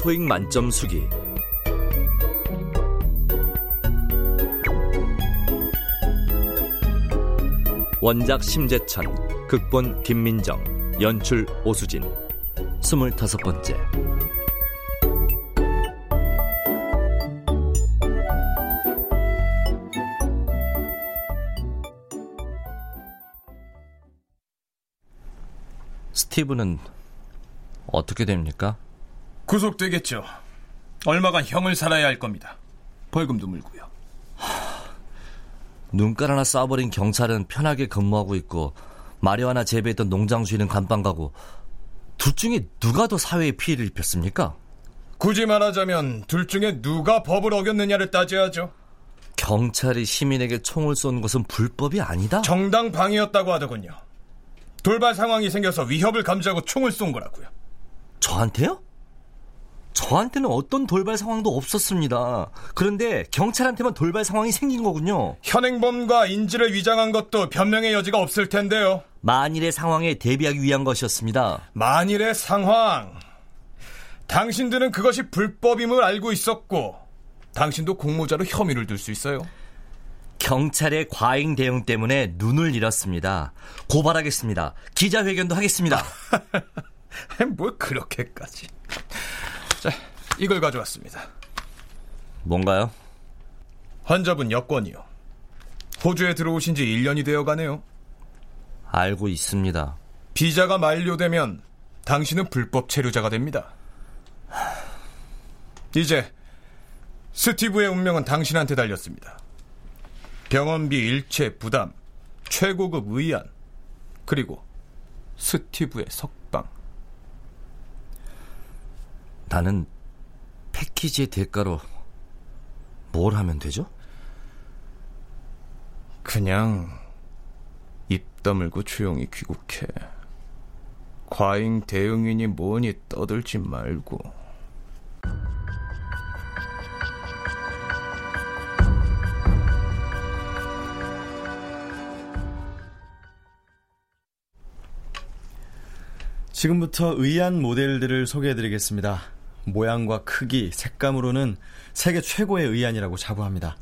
토익 만점 수기 원작 심재천, 극본 김민정, 연출 오수진. 스물다섯 번째. 스티브는 어떻게 됩니까? 구속되겠죠. 얼마간 형을 살아야 할 겁니다. 벌금도 물고요. 눈깔 하나 쏴버린 경찰은 편하게 근무하고 있고 마리화나 재배했던 농장 주인은 간방 가고 둘 중에 누가 더 사회에 피해를 입혔습니까? 굳이 말하자면 둘 중에 누가 법을 어겼느냐를 따져야죠. 경찰이 시민에게 총을 쏜 것은 불법이 아니다? 정당 방위였다고 하더군요. 돌발 상황이 생겨서 위협을 감지하고 총을 쏜 거라고요. 저한테요? 저한테는 어떤 돌발 상황도 없었습니다. 그런데 경찰한테만 돌발 상황이 생긴 거군요. 현행범과 인지를 위장한 것도 변명의 여지가 없을 텐데요. 만일의 상황에 대비하기 위한 것이었습니다. 만일의 상황. 당신들은 그것이 불법임을 알고 있었고, 당신도 공모자로 혐의를 둘수 있어요. 경찰의 과잉 대응 때문에 눈을 잃었습니다. 고발하겠습니다. 기자회견도 하겠습니다. 뭐 그렇게까지. 자, 이걸 가져왔습니다. 뭔가요? 환자분 여권이요. 호주에 들어오신 지 1년이 되어 가네요. 알고 있습니다. 비자가 만료되면 당신은 불법 체류자가 됩니다. 이제 스티브의 운명은 당신한테 달렸습니다. 병원비 일체 부담, 최고급 의안, 그리고 스티브의 석방. 나는 패키지의 대가로 뭘 하면 되죠? 그냥 입 다물고 조용히 귀국해. 과잉 대응이니 뭐니 떠들지 말고. 지금부터 의안 모델들을 소개해드리겠습니다. 모양과 크기, 색감으로는 세계 최고의 의안이라고 자부합니다.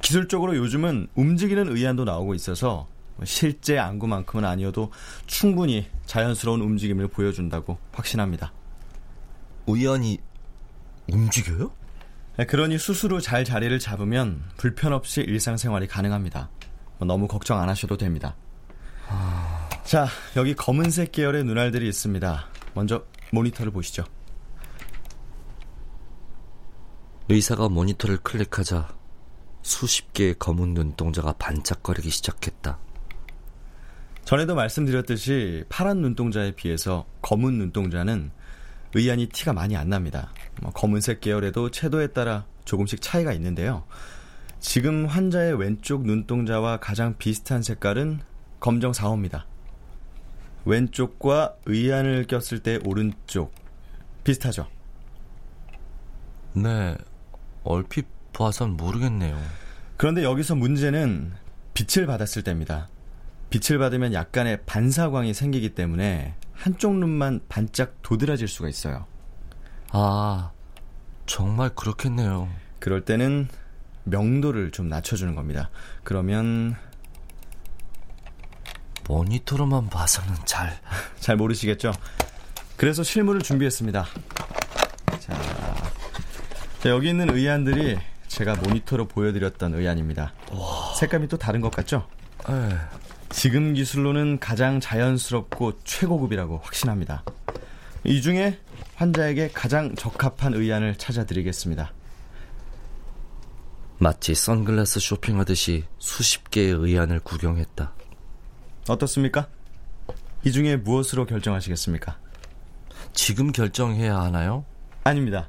기술적으로 요즘은 움직이는 의안도 나오고 있어서 실제 안구만큼은 아니어도 충분히 자연스러운 움직임을 보여준다고 확신합니다. 의안이 움직여요? 네, 그러니 후잘 자리를 잡으면 불편 없이 일상생활이 가능합니다. 너무 걱정 안 하셔도 됩니다. 자, 여기 검은색 계열의 눈알들이 있습니다. 먼저 모니터를 보시죠. 의사가 모니터를 클릭하자 수십 개의 검은 눈동자가 반짝거리기 시작했다. 전에도 말씀드렸듯이 파란 눈동자에 비해서 검은 눈동자는 의안이 티가 많이 안 납니다. 뭐 검은색 계열에도 채도에 따라 조금씩 차이가 있는데요. 지금 환자의 왼쪽 눈동자와 가장 비슷한 색깔은 검정 4호입니다. 왼쪽과 의안을 꼈을 때 오른쪽 비슷하죠? 네, 얼핏 봐선 모르겠네요. 그런데 여기서 문제는 빛을 받았을 때입니다. 빛을 받으면 약간의 반사광이 생기기 때문에 한쪽 눈만 반짝 도드라질 수가 있어요. 아, 정말 그렇겠네요. 그럴 때는 명도를 좀 낮춰주는 겁니다. 그러면 모니터로만 봐서는 잘... 잘 모르시겠죠? 그래서 실물을 준비했습니다. 자, 자, 여기 있는 의안들이 제가 모니터로 보여드렸던 의안입니다. 색감이 또 다른 것 같죠? 에, 지금 기술로는 가장 자연스럽고 최고급이라고 확신합니다. 이 중에 환자에게 가장 적합한 의안을 찾아드리겠습니다. 마치 선글라스 쇼핑하듯이 수십 개의 의안을 구경했다. 어떻습니까? 이 중에 무엇으로 결정하시겠습니까? 지금 결정해야 하나요? 아닙니다.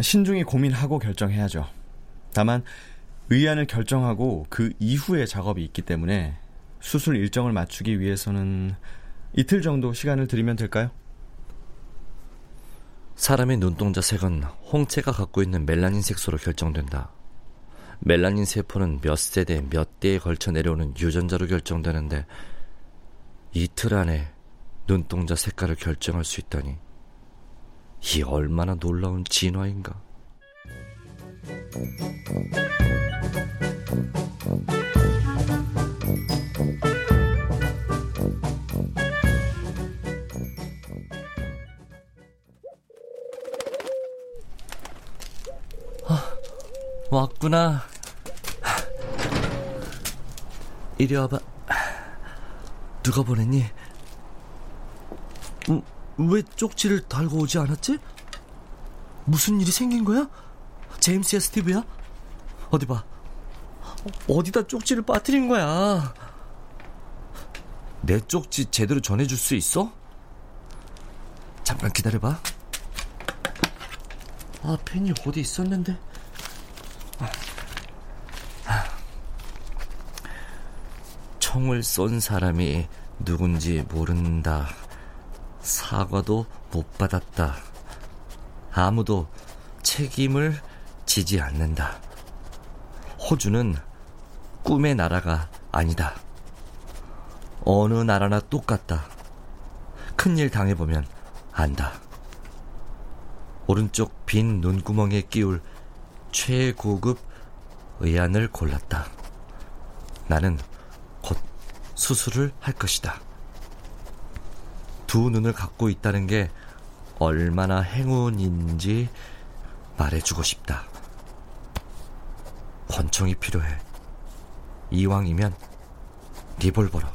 신중히 고민하고 결정해야죠. 다만 의안을 결정하고 그 이후의 작업이 있기 때문에 수술 일정을 맞추기 위해서는 이틀 정도 시간을 드리면 될까요? 사람의 눈동자 색은 홍채가 갖고 있는 멜라닌 색소로 결정된다. 멜라닌 세포는 몇 세대, 몇 대에 걸쳐 내려오는 유전자로 결정되는데 이틀 안에 눈동자 색깔을 결정할 수 있다니 이 얼마나 놀라운 진화인가. 아, 왔구나. 이리 와봐. 누가 보냈니? 음, 왜 쪽지를 달고 오지 않았지? 무슨 일이 생긴 거야? 제임스야 스티브야? 어디 봐. 어디다 쪽지를 빠뜨린 거야? 내 쪽지 제대로 전해줄 수 있어? 잠깐 기다려봐. 아, 펜이 어디 있었는데? 총을 쏜 사람이 누군지 모른다. 사과도 못 받았다. 아무도 책임을 지지 않는다. 호주는 꿈의 나라가 아니다. 어느 나라나 똑같다. 큰일 당해보면 안다. 오른쪽 빈 눈구멍에 끼울 최고급 의안을 골랐다. 나는 곧 수술을 할 것이다. 두 눈을 갖고 있다는 게 얼마나 행운인지 말해주고 싶다. 권총이 필요해. 이왕이면 리볼버로.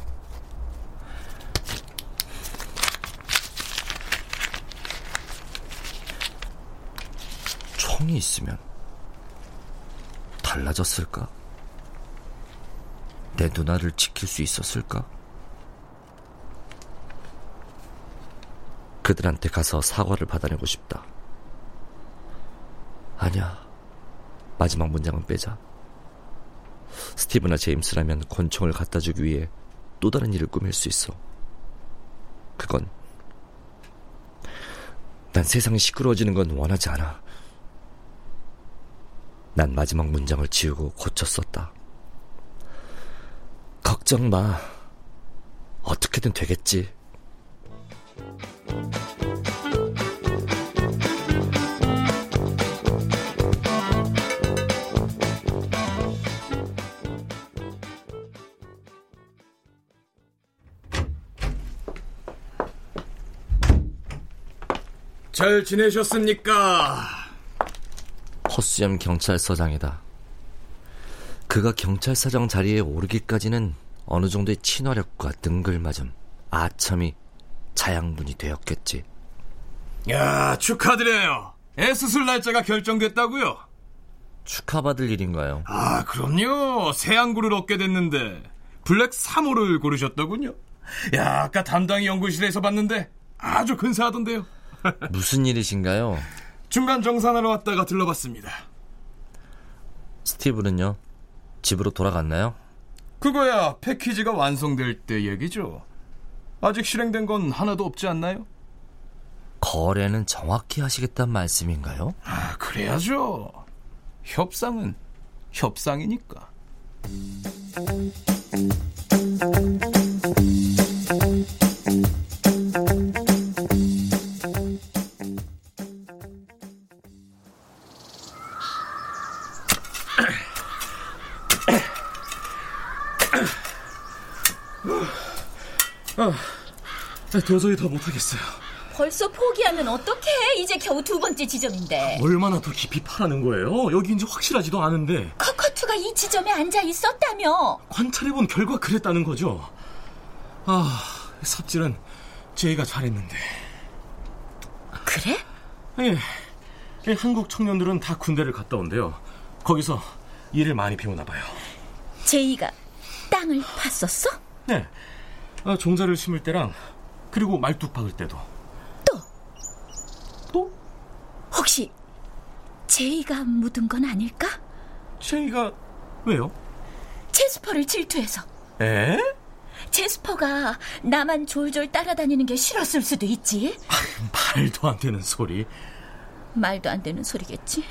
총이 있으면 달라졌을까? 내 누나를 지킬 수 있었을까? 그들한테 가서 사과를 받아내고 싶다. 아니야. 마지막 문장은 빼자. 스티브나 제임스라면 권총을 갖다 주기 위해 또 다른 일을 꾸밀 수 있어. 그건 난 세상이 시끄러워지는 건 원하지 않아. 난 마지막 문장을 지우고 고쳤었다. 걱정 마. 어떻게든 되겠지. 잘 지내셨습니까? 허수염 경찰서장이다. 그가 경찰서장 자리에 오르기까지는 어느 정도의 친화력과 능글맞음, 아첨이 자양분이 되었겠지. 야, 축하드려요. 애수술 날짜가 결정됐다고요? 축하받을 일인가요? 아, 그럼요. 새 항구를 얻게 됐는데 블랙 3호를 고르셨더군요. 야, 아까 담당 연구실에서 봤는데 아주 근사하던데요. 무슨 일이신가요? 중간 정산하러 왔다가 들러봤습니다. 스티브는요? 집으로 돌아갔나요? 그거야 패키지가 완성될 때 얘기죠. 아직 실행된 건 하나도 없지 않나요? 거래는 정확히 하시겠단 말씀인가요? 아, 그래야죠. 협상은 협상이니까. 아, 도저히 더 못하겠어요. 벌써 포기하면 어떡해? 이제 겨우 두 번째 지점인데. 얼마나 더 깊이 파라는 거예요? 여기인지 확실하지도 않은데. 커커투가 이 지점에 앉아 있었다며. 관찰해본 결과 그랬다는 거죠. 아, 삽질은 제가 잘했는데. 그래? 예. 예, 한국 청년들은 다 군대를 갔다 온대요. 거기서 일을 많이 배우나 봐요. 제이가 땅을 팠었어? 네. 아, 종자를 심을 때랑 그리고 말뚝 박을 때도. 또? 또? 혹시 제이가 묻은 건 아닐까? 제이가 왜요? 제스퍼를 질투해서. 에? 제스퍼가 나만 졸졸 따라다니는 게 싫었을 수도 있지. 말도 안 되는 소리. 말도 안 되는 소리겠지.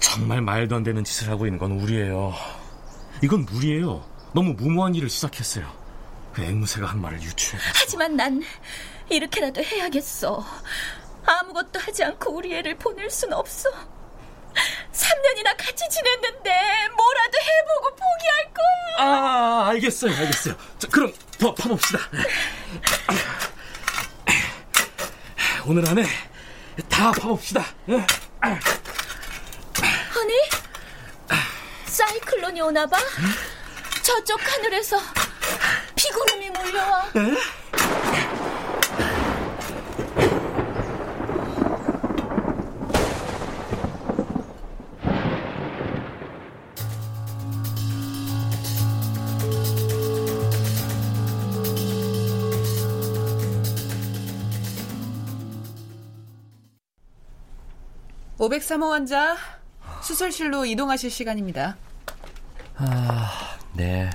정말 말도 안 되는 짓을 하고 있는 건 우리예요. 이건 무리예요. 너무 무모한 일을 시작했어요. 그 앵무새가 한 말을 유추해. 하지만 난 이렇게라도 해야겠어. 아무것도 하지 않고 우리 애를 보낼 순 없어. 3년이나 같이 지냈는데 뭐라도 해보고 포기할 거야. 아, 알겠어요, 알겠어요. 자, 그럼 더 파봅시다. 오늘 안에 다 파봅시다. 아 니? 사이클론이 오나 봐? 저쪽 하늘에서 비구름이 몰려와. 오 503호 환자 수술실로 이동하실 시간입니다. 아, 네.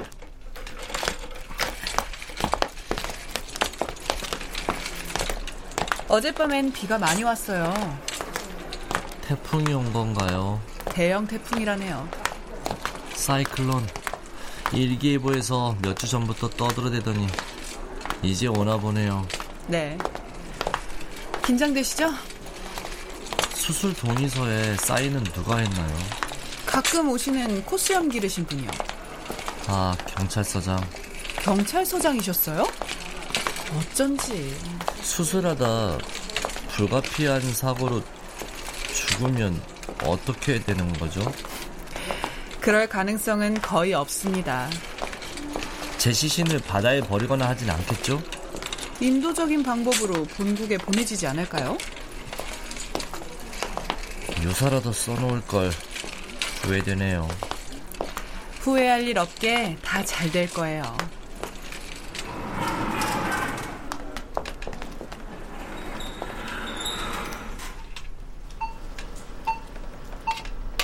어젯밤엔 비가 많이 왔어요. 태풍이 온 건가요? 대형 태풍이라네요. 사이클론. 일기예보에서 몇 주 전부터 떠들어대더니 이제 오나 보네요. 네. 긴장되시죠? 수술 동의서에 사인은 누가 했나요? 가끔 오시는 코스염 기르신 분이요. 아, 경찰서장. 경찰서장이셨어요? 어쩐지. 수술하다 불가피한 사고로 죽으면 어떻게 되는 거죠? 그럴 가능성은 거의 없습니다. 제 시신을 바다에 버리거나 하진 않겠죠? 인도적인 방법으로 본국에 보내지지 않을까요? 유사라도 써놓을 걸 후회되네요. 후회할 일 없게 다 잘 될 거예요.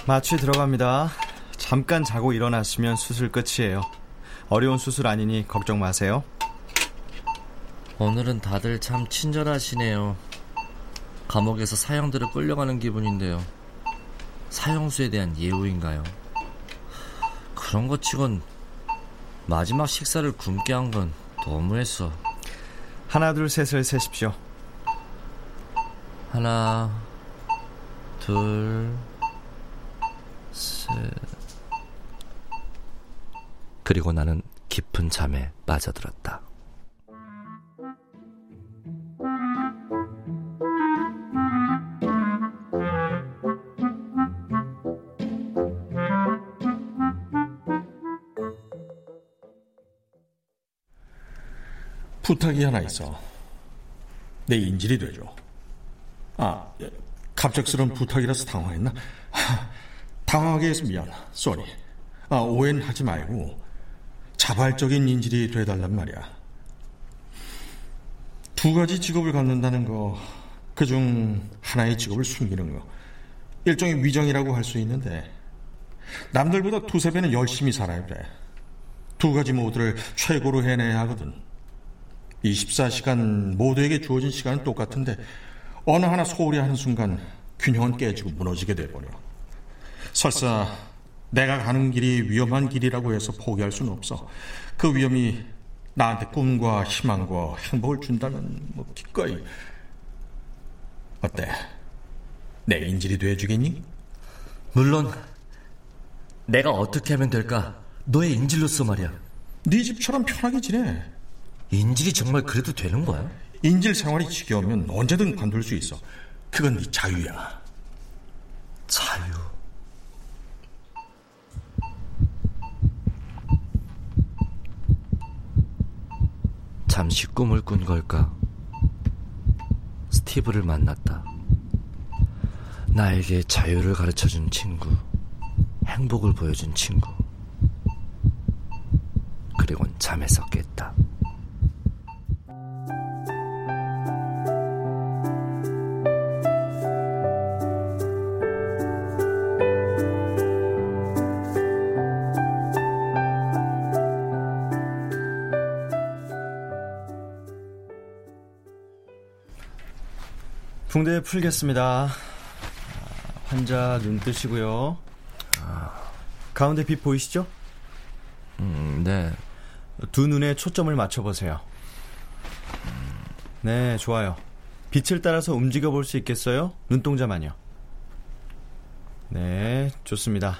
마취 들어갑니다. 잠깐 자고 일어나시면 수술 끝이에요. 어려운 수술 아니니 걱정 마세요. 오늘은 다들 참 친절하시네요. 감옥에서 사형들을 끌려가는 기분인데요. 사형수에 대한 예우인가요? 그런 것 치곤 마지막 식사를 굶게 한 건 너무했어. 하나 둘 셋을 세십시오. 하나, 둘, 셋. 그리고 나는 깊은 잠에 빠져들었다. 부탁이 하나 있어. 내 인질이 되죠. 아, 예, 갑작스러운 부탁이라서 당황했나? 하, 당황하게 해서 미안. 쏘리. 아, 오해는 하지 말고 자발적인 인질이 돼달란 말이야. 두 가지 직업을 갖는다는 거, 그 중 하나의 직업을 숨기는 거. 일종의 위정이라고 할 수 있는데, 남들보다 두세 배는 열심히 살아야 그래. 두 가지 모두를 최고로 해내야 하거든. 24시간 모두에게 주어진 시간은 똑같은데 어느 하나 소홀히 하는 순간 균형은 깨지고 무너지게 돼버려. 설사 내가 가는 길이 위험한 길이라고 해서 포기할 수는 없어. 그 위험이 나한테 꿈과 희망과 행복을 준다면 뭐 기꺼이. 어때? 내 인질이 돼주겠니? 물론 내가 어떻게 하면 될까? 너의 인질로서 말이야. 네 집처럼 편하게 지내. 인질이 정말 그래도 되는 거야? 인질 생활이 지겨우면 언제든 관둘 수 있어. 그건 네 자유야. 자유. 잠시 꿈을 꾼 걸까? 스티브를 만났다. 나에게 자유를 가르쳐 준 친구, 행복을 보여준 친구. 그리곤 잠에서 깼다. 풀겠습니다. 환자 눈 뜨시고요. 가운데 빛 보이시죠? 음, 네. 두 눈에 초점을 맞춰보세요. 네, 좋아요. 빛을 따라서 움직여 볼 수 있겠어요? 눈동자만요. 네, 좋습니다.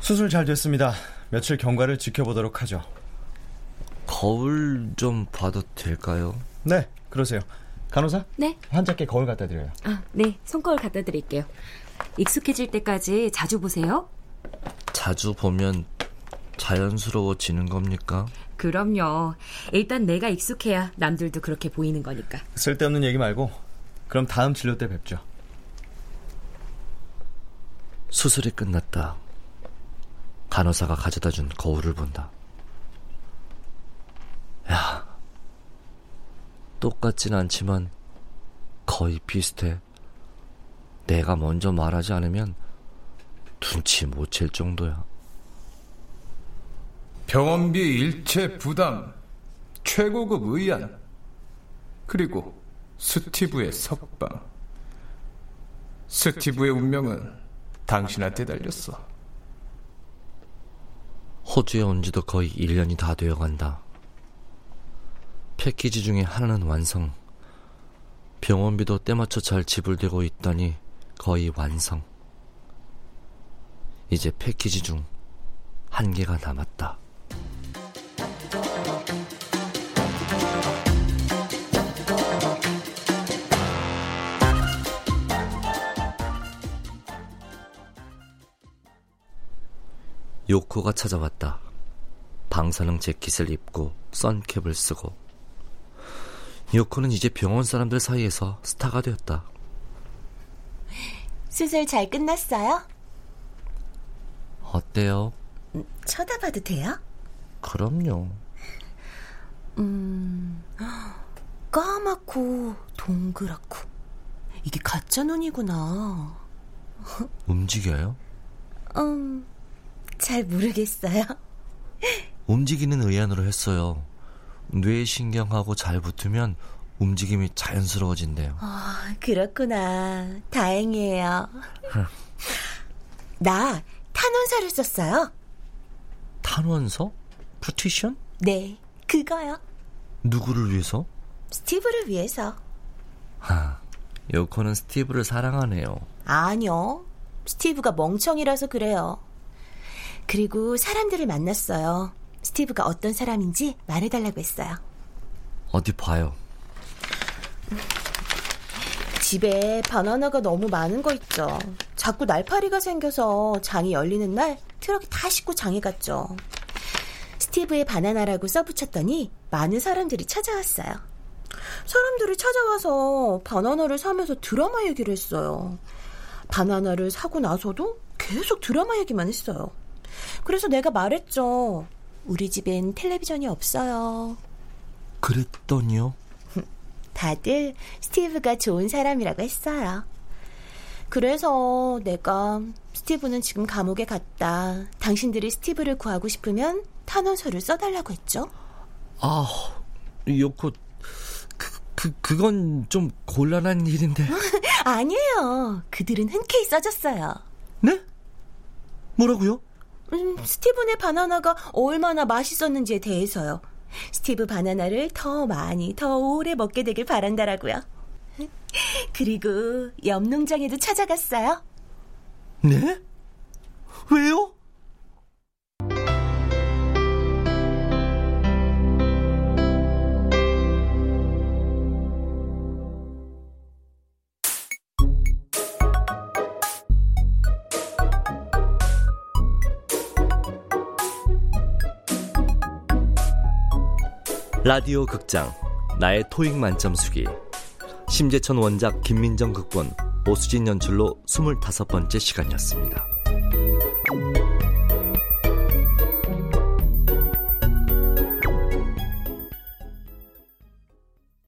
수술 잘 됐습니다. 며칠 경과를 지켜보도록 하죠. 거울 좀 봐도 될까요? 네, 그러세요. 간호사? 네. 환자께 거울 갖다 드려요. 아, 네. 손거울 갖다 드릴게요. 익숙해질 때까지 자주 보세요. 자주 보면 자연스러워지는 겁니까? 그럼요. 일단 내가 익숙해야 남들도 그렇게 보이는 거니까. 쓸데없는 얘기 말고 그럼 다음 진료 때 뵙죠. 수술이 끝났다. 간호사가 가져다 준 거울을 본다. 야, 똑같진 않지만 거의 비슷해. 내가 먼저 말하지 않으면 눈치 못 챌 정도야. 병원비 일체 부담, 최고급 의안, 그리고 스티브의 석방. 스티브의 운명은 당신한테 달렸어. 호주에 온 지도 거의 1년이 다 되어 간다. 패키지 중에 하나는 완성. 병원비도 때맞춰 잘 지불되고 있다니 거의 완성. 이제 패키지 중 한 개가 남았다. 요코가 찾아왔다. 방사능 재킷을 입고 선캡을 쓰고 요코는 이제 병원 사람들 사이에서 스타가 되었다. 수술 잘 끝났어요? 어때요? 음, 쳐다봐도 돼요? 그럼요. 음, 까맣고 동그랗고 이게 가짜 눈이구나. 움직여요? 음, 잘 모르겠어요. 움직이는 의안으로 했어요. 뇌신경하고 잘 붙으면 움직임이 자연스러워진대요. 아, 그렇구나. 다행이에요. 나 탄원서를 썼어요. 탄원서? 프티션? 네, 그거요. 누구를 위해서? 스티브를 위해서. 하, 요코는 스티브를 사랑하네요. 아니요. 스티브가 멍청이라서 그래요. 그리고 사람들을 만났어요. 스티브가 어떤 사람인지 말해달라고 했어요. 어디 봐요. 집에 바나나가 너무 많은 거 있죠. 자꾸 날파리가 생겨서 장이 열리는 날 트럭이 다 싣고 장에 갔죠. 스티브의 바나나라고 써붙였더니 많은 사람들이 찾아왔어요. 사람들이 찾아와서 바나나를 사면서 드라마 얘기를 했어요. 바나나를 사고 나서도 계속 드라마 얘기만 했어요. 그래서 내가 말했죠. 우리 집엔 텔레비전이 없어요. 그랬더니요? 다들 스티브가 좋은 사람이라고 했어요. 그래서 내가 스티브는 지금 감옥에 갔다. 당신들이 스티브를 구하고 싶으면 탄원서를 써달라고 했죠. 아, 요코, 그, 그, 그건 좀 곤란한 일인데. 아니에요. 그들은 흔쾌히 써줬어요. 네? 뭐라고요? 음, 스티븐의 바나나가 얼마나 맛있었는지에 대해서요. 스티브 바나나를 더 많이, 더 오래 먹게 되길 바란다라고요. 그리고 옆 농장에도 찾아갔어요. 네? 왜요? 라디오 극장 나의 토익 만점 수기 심재천 원작 김민정 극본 오수진 연출로 25번째 시간이었습니다.